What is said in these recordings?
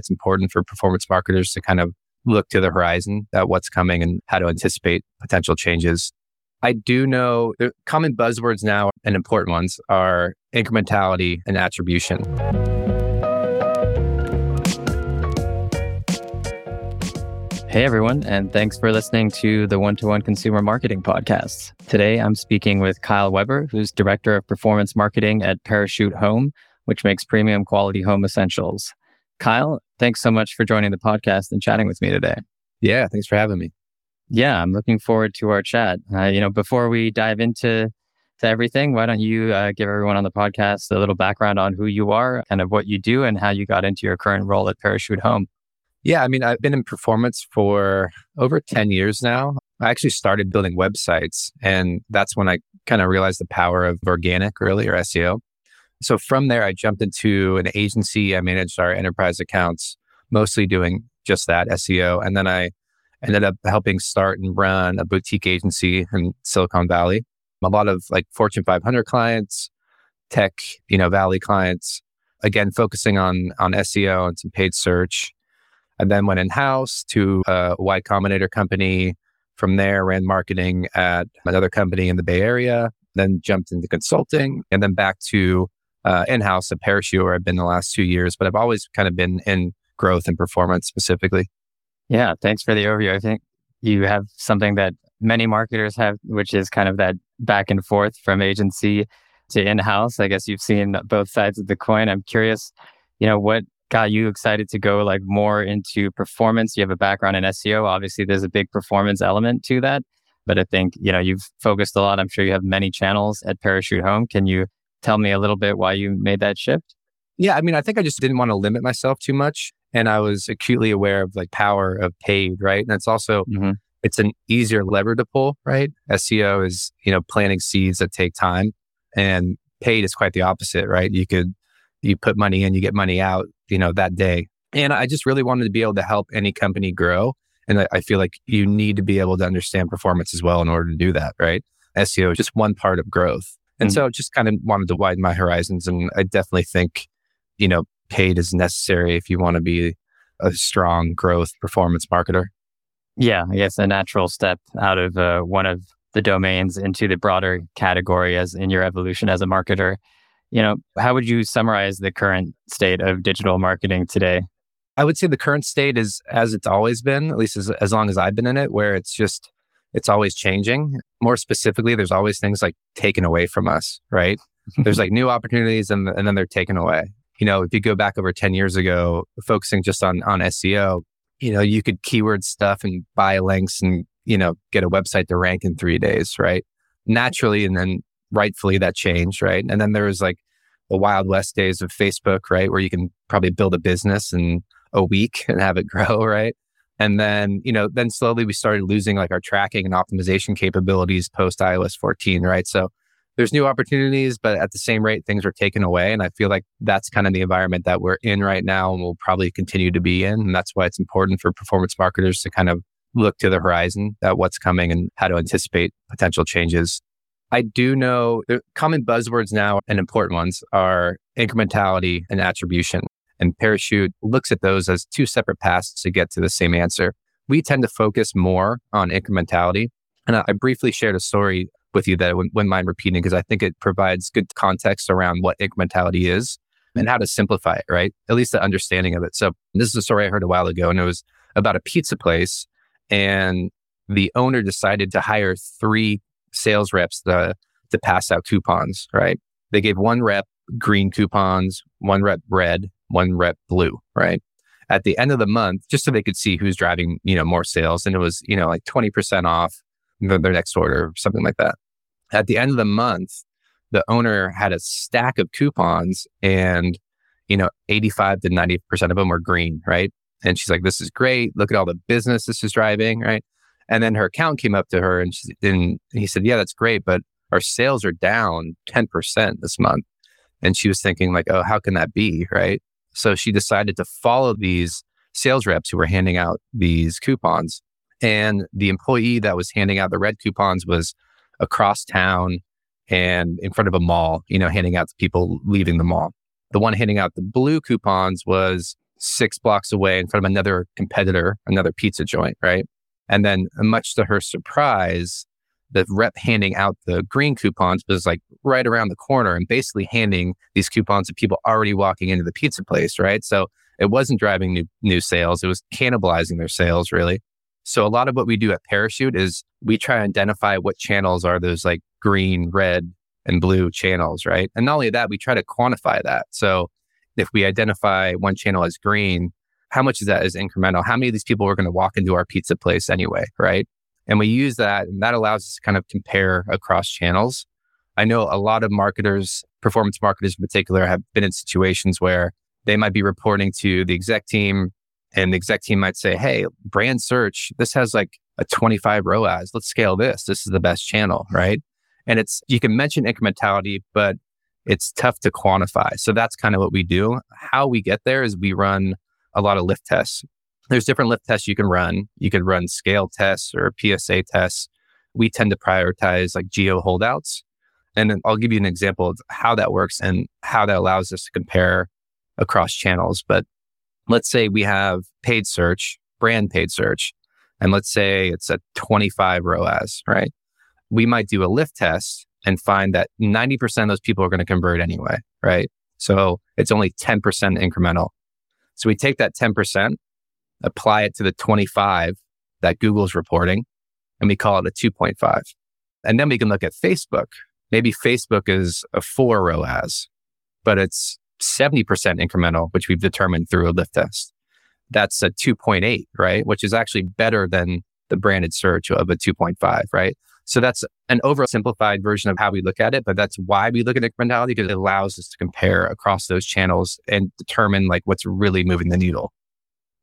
it's important for performance marketers to kind of look to the horizon at what's coming and how to anticipate potential changes. I do know the common buzzwords now and important ones are incrementality and attribution. Hey, everyone, and thanks for listening to the One to One Consumer Marketing Podcast. Today, I'm speaking with Kyle Webber, who's Director of Performance Marketing at Parachute Home, which makes premium quality home essentials. Kyle, thanks so much for joining the podcast and chatting with me today. Yeah, thanks for having me. Yeah, I'm looking forward to our chat. Uh, you know, before we dive into to everything, why don't you uh, give everyone on the podcast a little background on who you are, kind of what you do, and how you got into your current role at Parachute Home? Yeah, I mean, I've been in performance for over 10 years now. I actually started building websites, and that's when I kind of realized the power of organic, really, or SEO. So from there, I jumped into an agency. I managed our enterprise accounts, mostly doing just that SEO. And then I ended up helping start and run a boutique agency in Silicon Valley. A lot of like Fortune 500 clients, tech, you know, Valley clients. Again, focusing on on SEO and some paid search and then went in house to a Y Combinator company. From there, ran marketing at another company in the Bay Area, then jumped into consulting, and then back to uh, in house at Parachute, where I've been the last two years. But I've always kind of been in growth and performance specifically. Yeah, thanks for the overview. I think you have something that many marketers have, which is kind of that back and forth from agency to in house. I guess you've seen both sides of the coin. I'm curious, you know, what got you excited to go like more into performance? You have a background in SEO. Obviously, there's a big performance element to that. But I think, you know, you've focused a lot. I'm sure you have many channels at Parachute Home. Can you tell me a little bit why you made that shift? Yeah, I mean, I think I just didn't want to limit myself too much. And I was acutely aware of like power of paid, right? And it's also mm-hmm. it's an easier lever to pull, right? SEO is, you know, planting seeds that take time. And paid is quite the opposite, right? You could you put money in, you get money out, you know, that day. And I just really wanted to be able to help any company grow. And I feel like you need to be able to understand performance as well in order to do that, right? SEO is just one part of growth. And mm-hmm. so just kind of wanted to widen my horizons. And I definitely think, you know, paid is necessary if you want to be a strong growth performance marketer. Yeah, I guess a natural step out of uh, one of the domains into the broader category as in your evolution as a marketer. You know, how would you summarize the current state of digital marketing today? I would say the current state is as it's always been, at least as, as long as I've been in it, where it's just, it's always changing. More specifically, there's always things like taken away from us, right? there's like new opportunities and, and then they're taken away. You know, if you go back over 10 years ago, focusing just on, on SEO, you know, you could keyword stuff and buy links and, you know, get a website to rank in three days, right? Naturally, and then rightfully that changed, right? And then there was like the Wild West days of Facebook, right? Where you can probably build a business in a week and have it grow, right? And then, you know, then slowly we started losing like our tracking and optimization capabilities post iOS 14, right? So there's new opportunities, but at the same rate, things are taken away. And I feel like that's kind of the environment that we're in right now and will probably continue to be in. And that's why it's important for performance marketers to kind of look to the horizon at what's coming and how to anticipate potential changes I do know the common buzzwords now and important ones are incrementality and attribution. And Parachute looks at those as two separate paths to get to the same answer. We tend to focus more on incrementality. And I briefly shared a story with you that I wouldn't mind repeating because I think it provides good context around what incrementality is and how to simplify it, right? At least the understanding of it. So this is a story I heard a while ago and it was about a pizza place and the owner decided to hire three sales reps to, to pass out coupons, right? They gave one rep green coupons, one rep red, one rep blue, right? At the end of the month, just so they could see who's driving, you know, more sales. And it was, you know, like 20% off their next order, or something like that. At the end of the month, the owner had a stack of coupons and, you know, 85 to 90% of them were green, right? And she's like, this is great. Look at all the business this is driving, right? And then her account came up to her and, she, and he said, Yeah, that's great, but our sales are down 10% this month. And she was thinking, like, oh, how can that be? Right. So she decided to follow these sales reps who were handing out these coupons. And the employee that was handing out the red coupons was across town and in front of a mall, you know, handing out to people leaving the mall. The one handing out the blue coupons was six blocks away in front of another competitor, another pizza joint, right? And then, much to her surprise, the rep handing out the green coupons was like right around the corner and basically handing these coupons to people already walking into the pizza place, right? So it wasn't driving new, new sales. It was cannibalizing their sales really. So a lot of what we do at Parachute is we try to identify what channels are those like green, red, and blue channels, right? And not only that, we try to quantify that. So if we identify one channel as green, how much is that is incremental? How many of these people are going to walk into our pizza place anyway, right? And we use that, and that allows us to kind of compare across channels. I know a lot of marketers, performance marketers in particular, have been in situations where they might be reporting to the exec team, and the exec team might say, Hey, brand search, this has like a 25 ROAS. Let's scale this. This is the best channel, right? And it's, you can mention incrementality, but it's tough to quantify. So that's kind of what we do. How we get there is we run a lot of lift tests. There's different lift tests you can run. You can run scale tests or PSA tests. We tend to prioritize like geo holdouts. And I'll give you an example of how that works and how that allows us to compare across channels. But let's say we have paid search, brand paid search, and let's say it's a 25 ROAS, right? We might do a lift test and find that 90% of those people are going to convert anyway, right? So it's only 10% incremental. So we take that 10%, apply it to the 25 that Google's reporting, and we call it a 2.5. And then we can look at Facebook. Maybe Facebook is a four ROAS, but it's 70% incremental, which we've determined through a lift test. That's a 2.8, right? Which is actually better than the branded search of a 2.5, right? So that's an oversimplified version of how we look at it, but that's why we look at incrementality because it allows us to compare across those channels and determine like what's really moving the needle.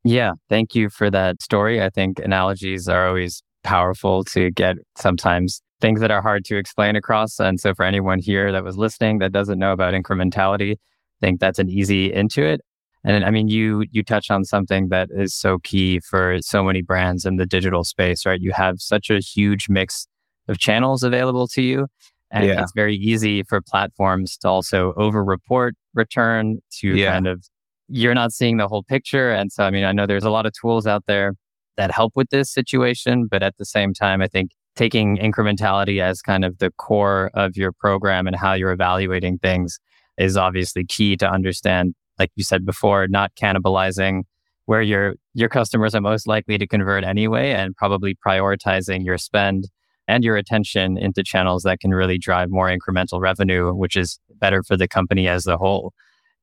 Yeah, thank you for that story. I think analogies are always powerful to get sometimes things that are hard to explain across. And so for anyone here that was listening that doesn't know about incrementality, I think that's an easy into it. And I mean, you you touched on something that is so key for so many brands in the digital space, right? You have such a huge mix of channels available to you. And yeah. it's very easy for platforms to also over report return to yeah. kind of, you're not seeing the whole picture. And so, I mean, I know there's a lot of tools out there that help with this situation, but at the same time, I think taking incrementality as kind of the core of your program and how you're evaluating things is obviously key to understand, like you said before, not cannibalizing where your your customers are most likely to convert anyway and probably prioritizing your spend and your attention into channels that can really drive more incremental revenue, which is better for the company as a whole.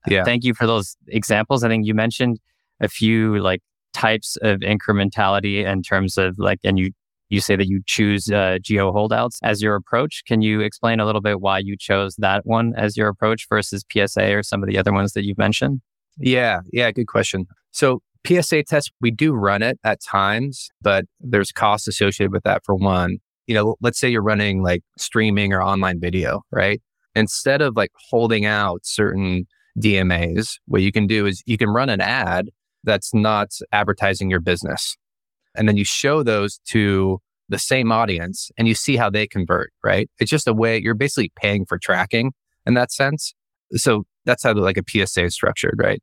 Yeah. Thank you for those examples. I think you mentioned a few like types of incrementality in terms of like, and you you say that you choose uh, geo holdouts as your approach. Can you explain a little bit why you chose that one as your approach versus PSA or some of the other ones that you've mentioned? Yeah, yeah, good question. So PSA test, we do run it at times, but there's costs associated with that for one you know, let's say you're running like streaming or online video, right? Instead of like holding out certain DMAs, what you can do is you can run an ad that's not advertising your business. And then you show those to the same audience and you see how they convert, right? It's just a way you're basically paying for tracking in that sense. So that's how like a PSA is structured, right?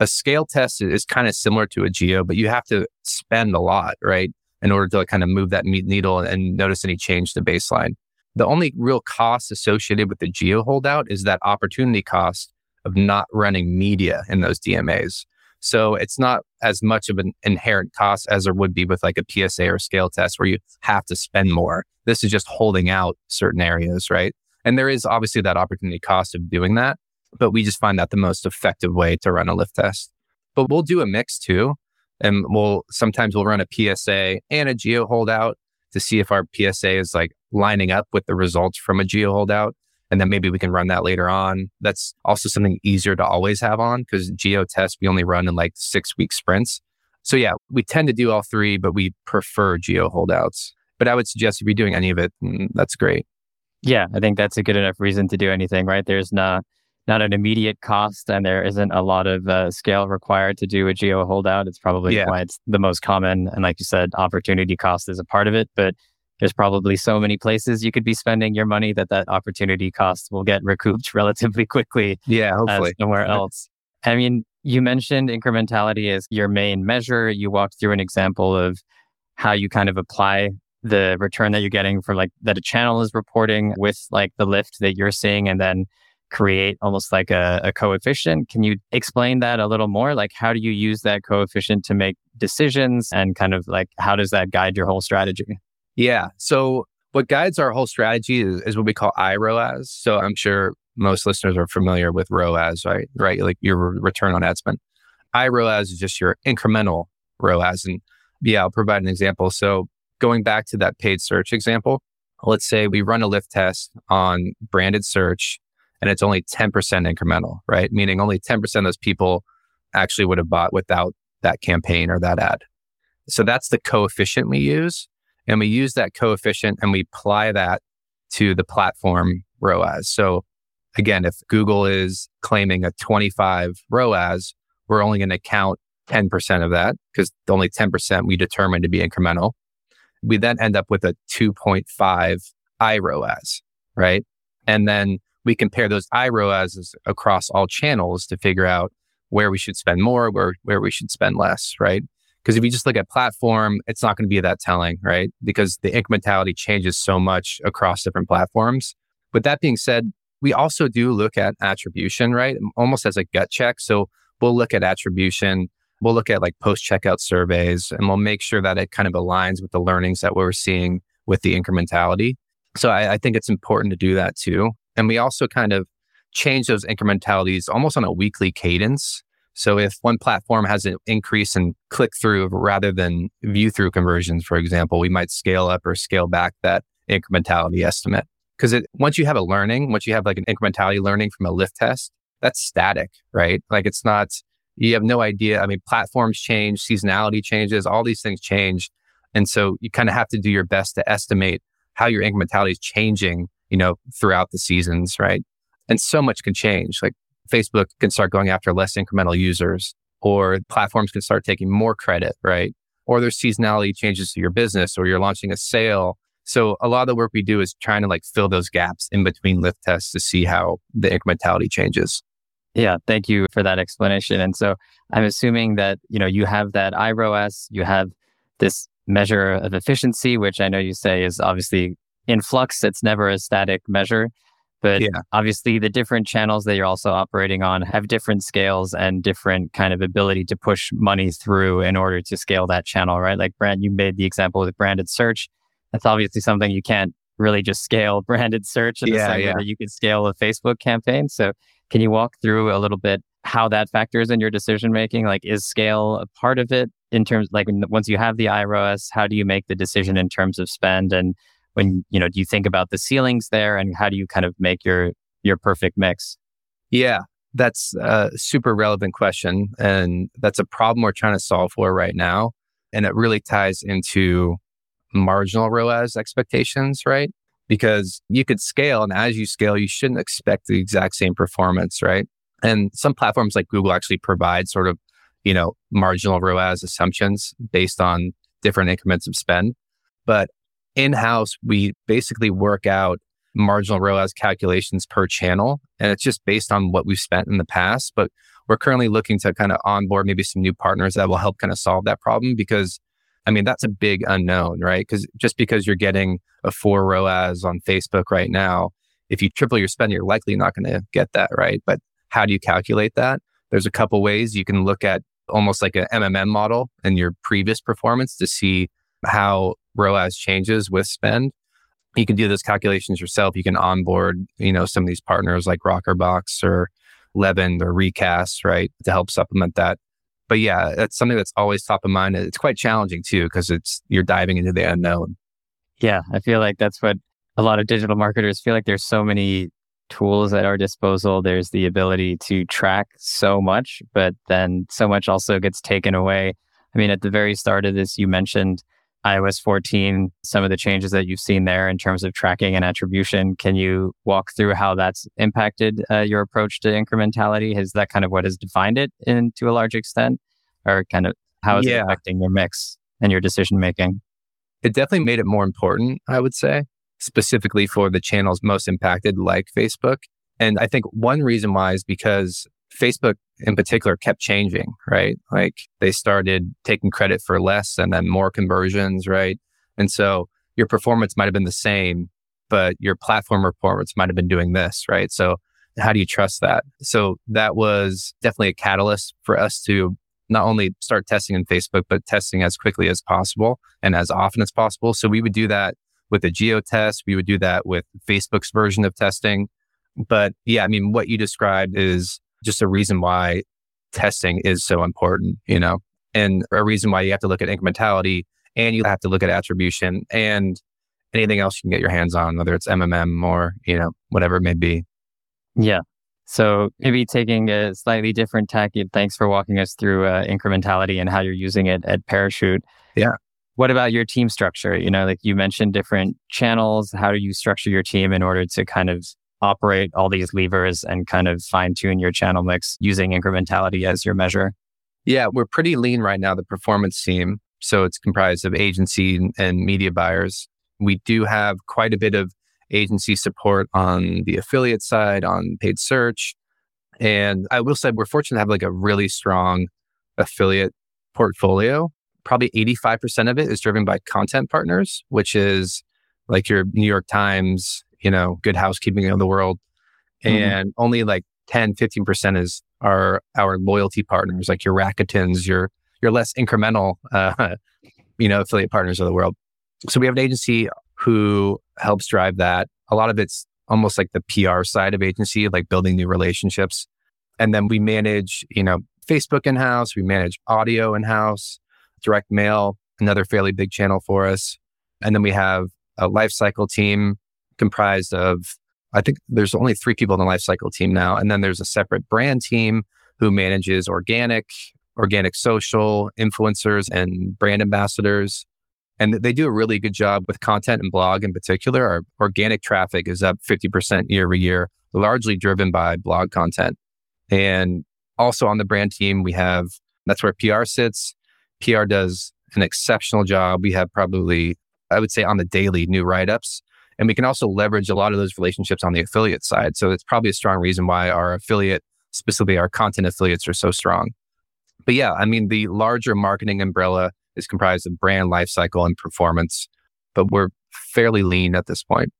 A scale test is kind of similar to a geo, but you have to spend a lot, right? in order to like kind of move that needle and notice any change to baseline. The only real cost associated with the geo holdout is that opportunity cost of not running media in those DMAs. So it's not as much of an inherent cost as there would be with like a PSA or scale test where you have to spend more. This is just holding out certain areas, right? And there is obviously that opportunity cost of doing that, but we just find that the most effective way to run a lift test. But we'll do a mix too and we'll sometimes we'll run a PSA and a geo holdout to see if our PSA is like lining up with the results from a geo holdout. And then maybe we can run that later on. That's also something easier to always have on because geo tests we only run in like six week sprints. So yeah, we tend to do all three, but we prefer geo holdouts. But I would suggest if you're doing any of it, mm, that's great. Yeah, I think that's a good enough reason to do anything, right? There's not not an immediate cost and there isn't a lot of uh, scale required to do a geo holdout. It's probably yeah. why it's the most common. And like you said, opportunity cost is a part of it, but there's probably so many places you could be spending your money that that opportunity cost will get recouped relatively quickly. Yeah, uh, hopefully somewhere else. I mean, You mentioned incrementality as your main measure. You walked through an example of how you kind of apply the return that you're getting from like that a channel is reporting with like the lift that you're seeing and then create almost like a, a, coefficient. Can you explain that a little more? Like, how do you use that coefficient to make decisions and kind of like how does that guide your whole strategy? Yeah. So, what guides our whole strategy is, is what we call iROAS. So, I'm sure most listeners are familiar with ROAS, right? Right. Like your return on ad spend. iROAS is just your incremental ROAS. And yeah, I'll provide an example. So, going back to that paid search example, let's say we run a lift test on branded search and it's only 10% incremental, right? Meaning only 10% of those people actually would have bought without that campaign or that ad. So that's the coefficient we use. And we use that coefficient and we apply that to the platform ROAS. So again, if Google is claiming a 25 ROAS, we're only going to count 10% of that because only 10% we determine to be incremental we then end up with a 2.5 iROAS, right? And then we compare those iROAS across all channels to figure out where we should spend more, where, where we should spend less, right? Because if you just look at platform, it's not going to be that telling, right? Because the incrementality changes so much across different platforms. With that being said, we also do look at attribution, right? Almost as a gut check. So we'll look at attribution we'll look at like post checkout surveys and we'll make sure that it kind of aligns with the learnings that we're seeing with the incrementality. So I, I think it's important to do that too. And we also kind of change those incrementalities almost on a weekly cadence. So if one platform has an increase in click through rather than view through conversions, for example, we might scale up or scale back that incrementality estimate. Because once you have a learning, once you have like an incrementality learning from a lift test, that's static, right? Like it's not you have no idea. I mean, platforms change, seasonality changes, all these things change. And so you kind of have to do your best to estimate how your incrementality is changing, you know, throughout the seasons, right? And so much can change. Like Facebook can start going after less incremental users, or platforms can start taking more credit, right? Or there's seasonality changes to your business, or you're launching a sale. So a lot of the work we do is trying to like fill those gaps in between lift tests to see how the incrementality changes. Yeah, thank you for that explanation. And so I'm assuming that, you know, you have that iROAS, you have this measure of efficiency, which I know you say is obviously in flux. It's never a static measure. But yeah. obviously the different channels that you're also operating on have different scales and different kind of ability to push money through in order to scale that channel, right? Like Brand, you made the example with branded search. That's obviously something you can't really just scale branded search in the yeah, same yeah. way that you could scale a Facebook campaign. So can you walk through a little bit how that factors in your decision making? Like, is scale a part of it in terms, like, once you have the iROAS, how do you make the decision in terms of spend? And when, you know, do you think about the ceilings there and how do you kind of make your, your perfect mix? Yeah, that's a super relevant question. And that's a problem we're trying to solve for right now. And it really ties into marginal ROAS expectations, right? because you could scale. And as you scale, you shouldn't expect the exact same performance, right? And some platforms like Google actually provide sort of, you know, marginal ROAS assumptions based on different increments of spend. But in house, we basically work out marginal ROAS calculations per channel. And it's just based on what we've spent in the past. But we're currently looking to kind of onboard maybe some new partners that will help kind of solve that problem because I mean, that's a big unknown, right? Because just because you're getting a four ROAS on Facebook right now, if you triple your spend, you're likely not going to get that, right? But how do you calculate that? There's a couple ways you can look at almost like an MMM model and your previous performance to see how ROAS changes with spend. You can do those calculations yourself. You can onboard, you know, some of these partners like Rockerbox or Levin or Recast, right, to help supplement that but yeah, that's something that's always top of mind. It's quite challenging too because it's you're diving into the unknown. Yeah, I feel like that's what a lot of digital marketers feel like. There's so many tools at our disposal. There's the ability to track so much, but then so much also gets taken away. I mean, at the very start of this, you mentioned iOS 14, some of the changes that you've seen there in terms of tracking and attribution. Can you walk through how that's impacted uh, your approach to incrementality? Is that kind of what has defined it in to a large extent, or kind of how is yeah. it affecting your mix and your decision making? It definitely made it more important, I would say, specifically for the channels most impacted, like Facebook. And I think one reason why is because Facebook in particular kept changing, right? Like they started taking credit for less and then more conversions, right? And so your performance might have been the same, but your platform performance might have been doing this, right? So how do you trust that? So that was definitely a catalyst for us to not only start testing in Facebook, but testing as quickly as possible and as often as possible. So we would do that with a geo test. We would do that with Facebook's version of testing. But yeah, I mean, what you described is just a reason why testing is so important, you know, and a reason why you have to look at incrementality and you have to look at attribution and anything else you can get your hands on, whether it's MMM or, you know, whatever it may be. Yeah. So maybe taking a slightly different tack. Thanks for walking us through uh, incrementality and how you're using it at Parachute. Yeah. What about your team structure? You know, like you mentioned different channels. How do you structure your team in order to kind of operate all these levers and kind of fine tune your channel mix using incrementality as your measure? Yeah, we're pretty lean right now, the performance team. So it's comprised of agency and media buyers. We do have quite a bit of agency support on the affiliate side, on paid search. And I will say we're fortunate to have like a really strong affiliate portfolio. Probably 85% of it is driven by content partners, which is like your New York Times, you know, good housekeeping of the world. Mm-hmm. And only like 10, 15% is our our loyalty partners, like your Rakutens, your your less incremental uh, you know, affiliate partners of the world. So we have an agency who helps drive that. A lot of it's almost like the PR side of agency, like building new relationships. And then we manage, you know, Facebook in house, we manage audio in house, direct mail, another fairly big channel for us. And then we have a lifecycle team comprised of, I think there's only three people in the lifecycle team now. And then there's a separate brand team who manages organic, organic social, influencers, and brand ambassadors. And they do a really good job with content and blog in particular. Our organic traffic is up 50% year over year, largely driven by blog content. And also on the brand team, we have that's where PR sits. PR does an exceptional job. We have probably, I would say, on the daily new write ups. And we can also leverage a lot of those relationships on the affiliate side. So it's probably a strong reason why our affiliate, specifically our content affiliates, are so strong. But yeah, I mean, the larger marketing umbrella is comprised of brand lifecycle and performance, but we're fairly lean at this point.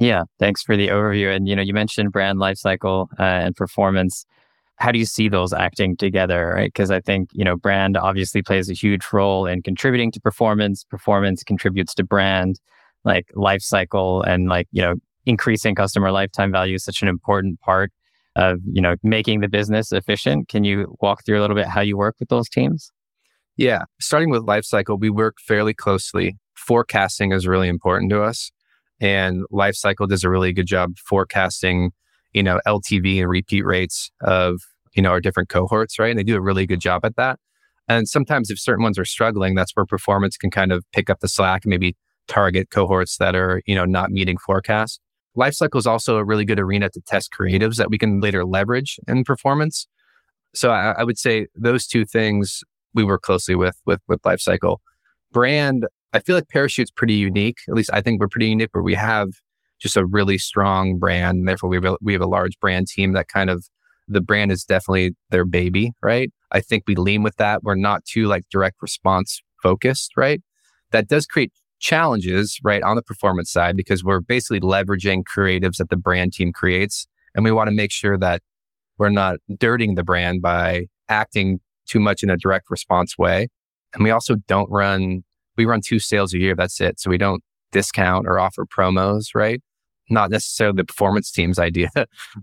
Yeah, thanks for the overview. And you know, you mentioned brand lifecycle uh, and performance. How do you see those acting together? Right, because I think you know, brand obviously plays a huge role in contributing to performance. Performance contributes to brand, like lifecycle, and like you know, increasing customer lifetime value is such an important part of you know making the business efficient. Can you walk through a little bit how you work with those teams? Yeah, starting with lifecycle, we work fairly closely. Forecasting is really important to us, and lifecycle does a really good job forecasting, you know, LTV and repeat rates of you know our different cohorts, right? And they do a really good job at that. And sometimes if certain ones are struggling, that's where performance can kind of pick up the slack and maybe target cohorts that are you know not meeting forecasts. Lifecycle is also a really good arena to test creatives that we can later leverage in performance. So I, I would say those two things we work closely with with with Lifecycle. Brand, I feel like Parachute's pretty unique. At least I think we're pretty unique where we have just a really strong brand. And therefore, we have a, we have a large brand team that kind of the brand is definitely their baby, right? I think we lean with that. We're not too like direct response focused, right? That does create challenges, right, on the performance side because we're basically leveraging creatives that the brand team creates. And we want to make sure that we're not dirtying the brand by acting too much in a direct response way. And we also don't run, we run two sales a year. That's it. So we don't discount or offer promos, right? Not necessarily the performance team's idea,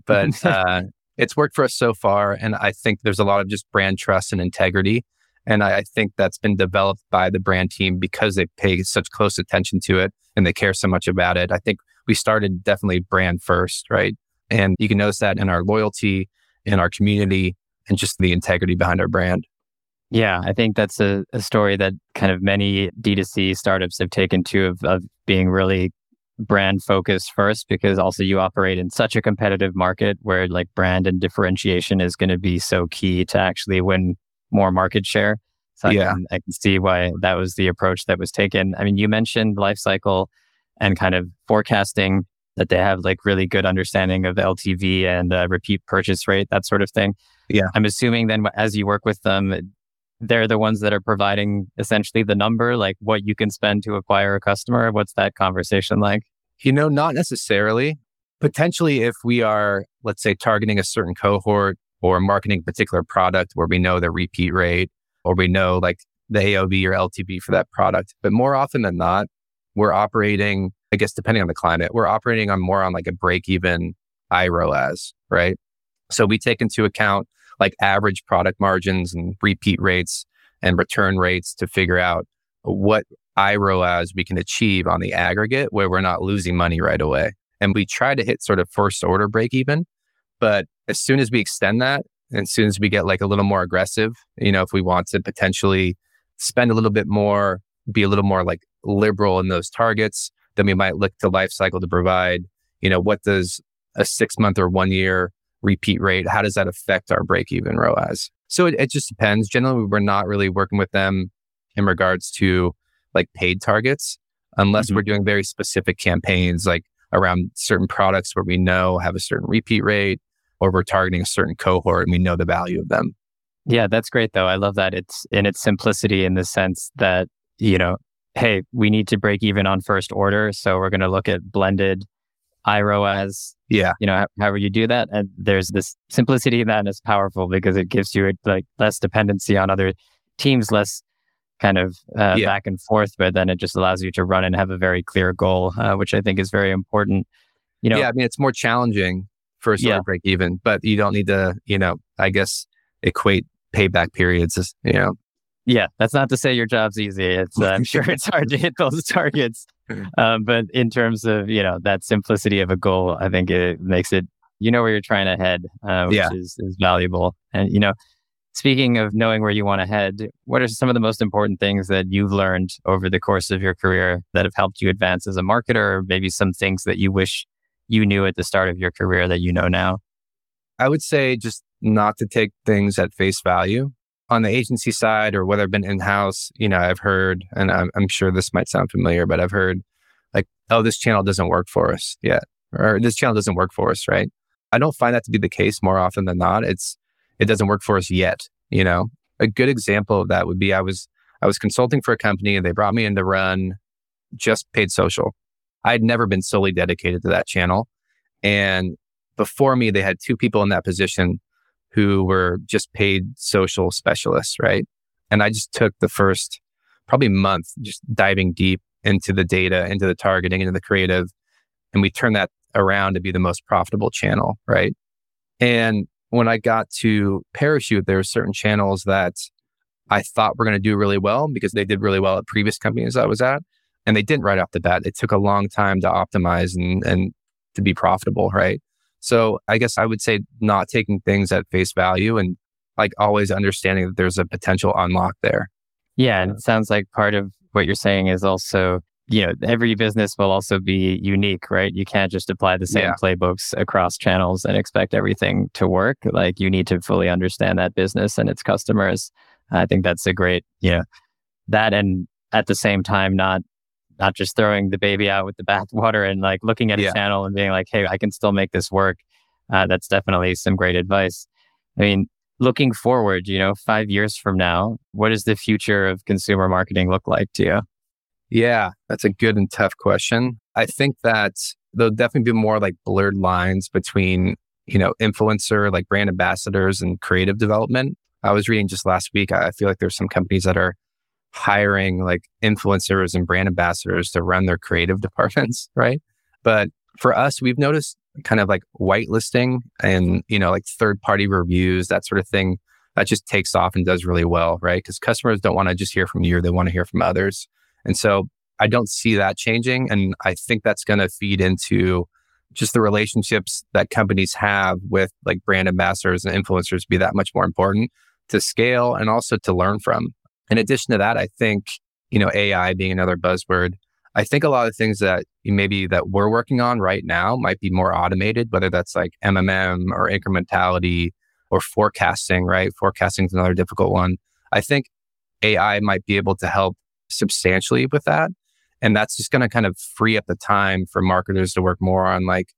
but uh, it's worked for us so far. And I think there's a lot of just brand trust and integrity and I, I, think that's been developed by the brand team because they pay such close attention to it and they care so much about it. I think we started definitely brand first, right? And you can notice that in our loyalty, in our community, and just the integrity behind our brand. Yeah, I think that's a, a story that kind of many D2C startups have taken to of, of being really brand focused first because also you operate in such a competitive market where like brand and differentiation is going to be so key to actually win more market share. So yeah. I, can, I can see why that was the approach that was taken. I mean, you mentioned life cycle and kind of forecasting that they have like really good understanding of LTV and uh, repeat purchase rate, that sort of thing. Yeah. I'm assuming then as you work with them, they're the ones that are providing essentially the number, like what you can spend to acquire a customer. What's that conversation like? You know, not necessarily. Potentially, if we are, let's say, targeting a certain cohort or marketing a particular product where we know the repeat rate or we know like the AOV or LTV for that product. But more often than not, we're operating, I guess, depending on the climate, we're operating on more on like a break even IROAS, right? So we take into account like average product margins and repeat rates and return rates to figure out what IROAS we can achieve on the aggregate where we're not losing money right away. And we try to hit sort of first order break even. But as soon as we extend that, and as soon as we get like a little more aggressive, you know, if we want to potentially spend a little bit more, be a little more like liberal in those targets, then we might look to lifecycle to provide, you know, what does a six month or one year repeat rate, how does that affect our break even ROAS? So it, it just depends. Generally, we're not really working with them in regards to like paid targets unless mm-hmm. we're doing very specific campaigns like around certain products where we know have a certain repeat rate or we're targeting a certain cohort and we know the value of them. Yeah, that's great though. I love that it's in its simplicity in the sense that, you know, hey, we need to break even on first order. So we're going to look at blended IROAS. Yeah. You know, however you do that. And there's this simplicity that is powerful because it gives you like less dependency on other teams, less kind of uh, yeah. back and forth, but then it just allows you to run and have a very clear goal, uh, which I think is very important. You know, yeah, I mean, it's more challenging first yeah. break even, but you don't need to, you know, I guess equate payback periods, as, you know. Yeah, that's not to say your job's easy. It's uh, I'm sure it's hard to hit those targets, um, but in terms of you know that simplicity of a goal, I think it makes it you know where you're trying to head, uh, which yeah. is is valuable. And you know, speaking of knowing where you want to head, what are some of the most important things that you've learned over the course of your career that have helped you advance as a marketer? Or maybe some things that you wish you knew at the start of your career that you know now? I would say just not to take things at face value. On the agency side, or whether I've been in house, you know, I've heard, and I'm, I'm sure this might sound familiar, but I've heard like, oh, this channel doesn't work for us yet, or this channel doesn't work for us, right? I don't find that to be the case more often than not. It's, it doesn't work for us yet. You know, a good example of that would be I was, I was consulting for a company and they brought me in to run just paid social. I had never been solely dedicated to that channel. And before me, they had two people in that position who were just paid social specialists, right? And I just took the first probably month just diving deep into the data, into the targeting, into the creative, and we turned that around to be the most profitable channel, right? And when I got to Parachute, there were certain channels that I thought were going to do really well because they did really well at previous companies I was at. And they didn't right off the bat. It took a long time to optimize and, and to be profitable, right? So I guess I would say not taking things at face value and like always understanding that there's a potential unlock there. Yeah. And it sounds like part of what you're saying is also, you know, every business will also be unique, right? You can't just apply the same yeah. playbooks across channels and expect everything to work. Like you need to fully understand that business and its customers. I think that's a great, you know, that and at the same time, not not just throwing the baby out with the bathwater and like looking at a channel and being like, hey, I can still make this work. Uh, that's definitely some great advice. I mean, looking forward, you know, five years from now, what does the future of consumer marketing look like to you? Yeah, that's a good and tough question. I think that there'll definitely be more like blurred lines between, you know, influencer, like brand ambassadors and creative development. I was reading just last week, I feel like there's some companies that are hiring like influencers and brand ambassadors to run their creative departments, right? But for us, we've noticed kind of like whitelisting and, you know, like third party reviews, that sort of thing. That just takes off and does really well, right? Because customers don't want to just hear from you, they want to hear from others. And so I don't see that changing. And I think that's going to feed into just the relationships that companies have with like brand ambassadors and influencers be that much more important to scale and also to learn from. In addition to that, I think, you know, AI being another buzzword, I think a lot of things that maybe that we're working on right now might be more automated, whether that's like MMM or incrementality or forecasting, right? Forecasting is another difficult one. I think AI might be able to help substantially with that. And that's just going to kind of free up the time for marketers to work more on like,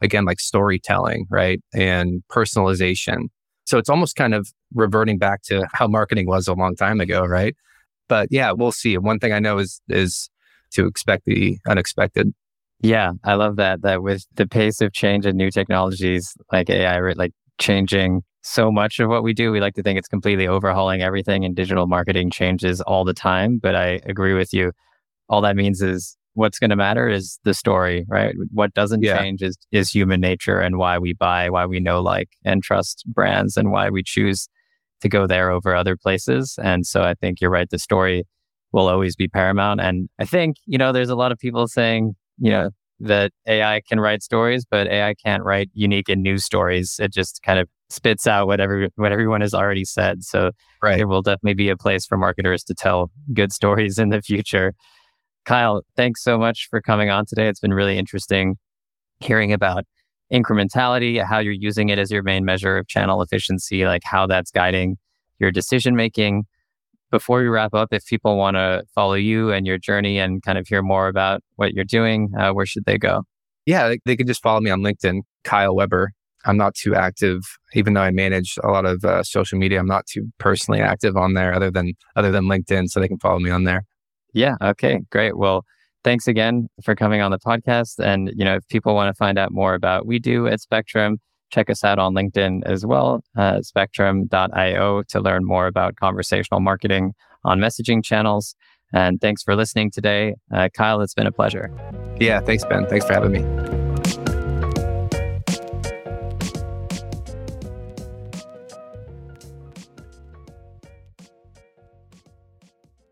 again, like storytelling, right? And personalization So it's almost kind of reverting back to how marketing was a long time ago, right? But yeah, we'll see. One thing I know is is to expect the unexpected. Yeah, I love that. That with the pace of change and new technologies like AI, like changing so much of what we do, we like to think it's completely overhauling everything, and digital marketing changes all the time. But I agree with you. All that means is what's going to matter is the story, right? What doesn't yeah. change is is human nature and why we buy, why we know, like, and trust brands, and why we choose to go there over other places. And so I think you're right. The story will always be paramount. And I think, you know, there's a lot of people saying, you know, that AI can write stories, but AI can't write unique and new stories. It just kind of spits out whatever what everyone has already said. So right. there will definitely be a place for marketers to tell good stories in the future. Kyle, thanks so much for coming on today. It's been really interesting hearing about incrementality, how you're using it as your main measure of channel efficiency, like how that's guiding your decision making. Before we wrap up, if people want to follow you and your journey and kind of hear more about what you're doing, uh, where should they go? Yeah, they, they can just follow me on LinkedIn, Kyle Webber. I'm not too active, even though I manage a lot of uh, social media. I'm not too personally active on there, other than other than LinkedIn, so they can follow me on there. Yeah. Okay. Great. Well, thanks again for coming on the podcast. And, you know, if people want to find out more about we do at Spectrm, check us out on LinkedIn as well, uh, spectrm.io to learn more about conversational marketing on messaging channels. And thanks for listening today. Uh, Kyle, it's been a pleasure. Yeah, thanks, Ben. Thanks for having me.